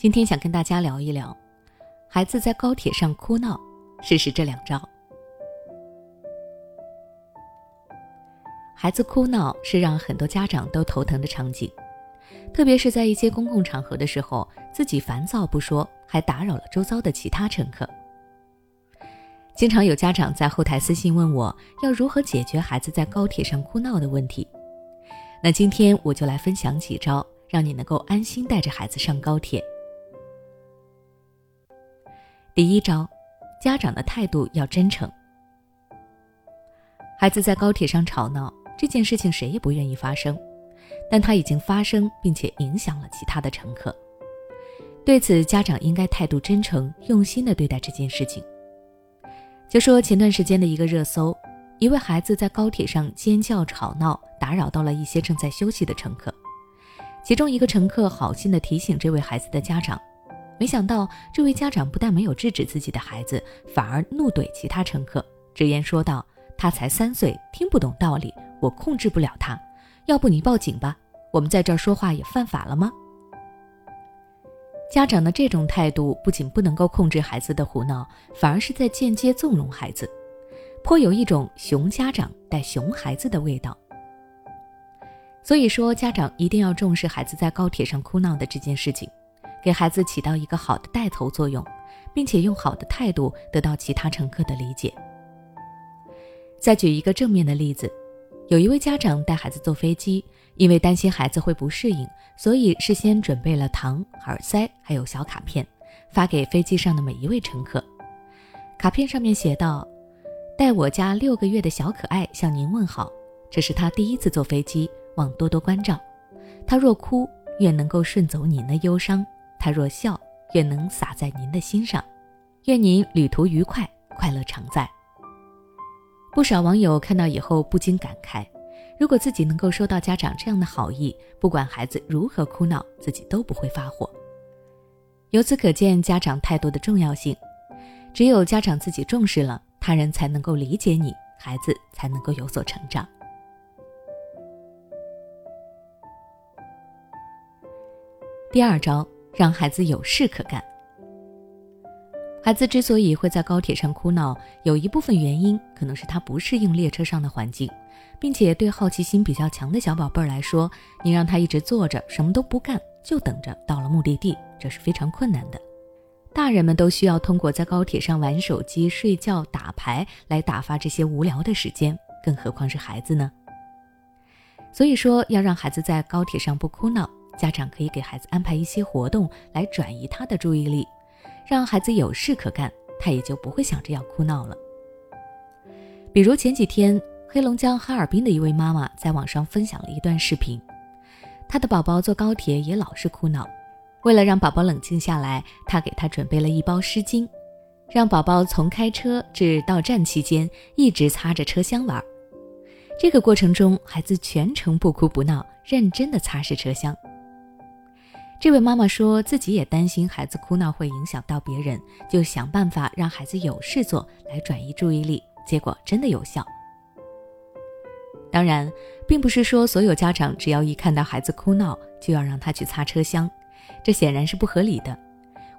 今天想跟大家聊一聊，孩子在高铁上哭闹，试试这两招。孩子哭闹是让很多家长都头疼的场景，特别是在一些公共场合的时候，自己烦躁不说，还打扰了周遭的其他乘客。经常有家长在后台私信问我，要如何解决孩子在高铁上哭闹的问题。那今天我就来分享几招，让你能够安心带着孩子上高铁。第一招，家长的态度要真诚。孩子在高铁上吵闹这件事情，谁也不愿意发生，但它已经发生，并且影响了其他的乘客。对此，家长应该态度真诚、用心的对待这件事情。就说前段时间的一个热搜，一位孩子在高铁上尖叫吵闹，打扰到了一些正在休息的乘客。其中一个乘客好心的提醒这位孩子的家长。没想到，这位家长不但没有制止自己的孩子，反而怒怼其他乘客，直言说道：“他才三岁，听不懂道理，我控制不了他。要不你报警吧？我们在这儿说话也犯法了吗？”家长的这种态度不仅不能够控制孩子的胡闹，反而是在间接纵容孩子，颇有一种熊家长带熊孩子的味道。所以说，家长一定要重视孩子在高铁上哭闹的这件事情。给孩子起到一个好的带头作用，并且用好的态度得到其他乘客的理解。再举一个正面的例子，有一位家长带孩子坐飞机，因为担心孩子会不适应，所以事先准备了糖、耳塞还有小卡片，发给飞机上的每一位乘客。卡片上面写道：“带我家六个月的小可爱向您问好，这是他第一次坐飞机，望多多关照。他若哭，愿能够顺走您的忧伤。”他若笑，愿能洒在您的心上，愿您旅途愉快，快乐常在。不少网友看到以后不禁感慨：如果自己能够收到家长这样的好意，不管孩子如何哭闹，自己都不会发火。由此可见，家长态度的重要性。只有家长自己重视了，他人才能够理解你，孩子才能够有所成长。第二招。让孩子有事可干。孩子之所以会在高铁上哭闹，有一部分原因可能是他不适应列车上的环境，并且对好奇心比较强的小宝贝儿来说，你让他一直坐着什么都不干，就等着到了目的地，这是非常困难的。大人们都需要通过在高铁上玩手机、睡觉、打牌来打发这些无聊的时间，更何况是孩子呢？所以说，要让孩子在高铁上不哭闹。家长可以给孩子安排一些活动来转移他的注意力，让孩子有事可干，他也就不会想着要哭闹了。比如前几天，黑龙江哈尔滨的一位妈妈在网上分享了一段视频，她的宝宝坐高铁也老是哭闹，为了让宝宝冷静下来，她给他准备了一包湿巾，让宝宝从开车至到站期间一直擦着车厢玩。这个过程中，孩子全程不哭不闹，认真的擦拭车厢。这位妈妈说自己也担心孩子哭闹会影响到别人，就想办法让孩子有事做来转移注意力，结果真的有效。当然，并不是说所有家长只要一看到孩子哭闹就要让他去擦车厢，这显然是不合理的。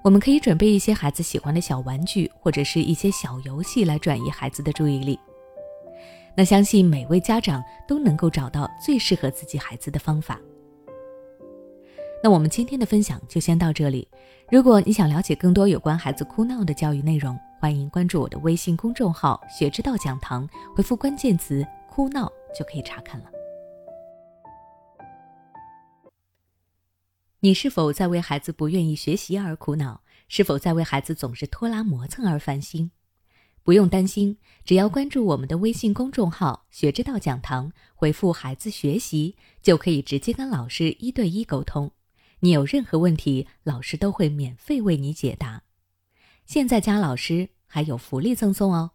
我们可以准备一些孩子喜欢的小玩具或者是一些小游戏来转移孩子的注意力。那相信每位家长都能够找到最适合自己孩子的方法。那我们今天的分享就先到这里。如果你想了解更多有关孩子哭闹的教育内容，欢迎关注我的微信公众号“学之道讲堂”，回复关键词“哭闹”就可以查看了。你是否在为孩子不愿意学习而苦恼？是否在为孩子总是拖拉磨蹭而烦心？不用担心，只要关注我们的微信公众号“学之道讲堂”，回复“孩子学习”，就可以直接跟老师一对一沟通。你有任何问题，老师都会免费为你解答。现在加老师还有福利赠送哦。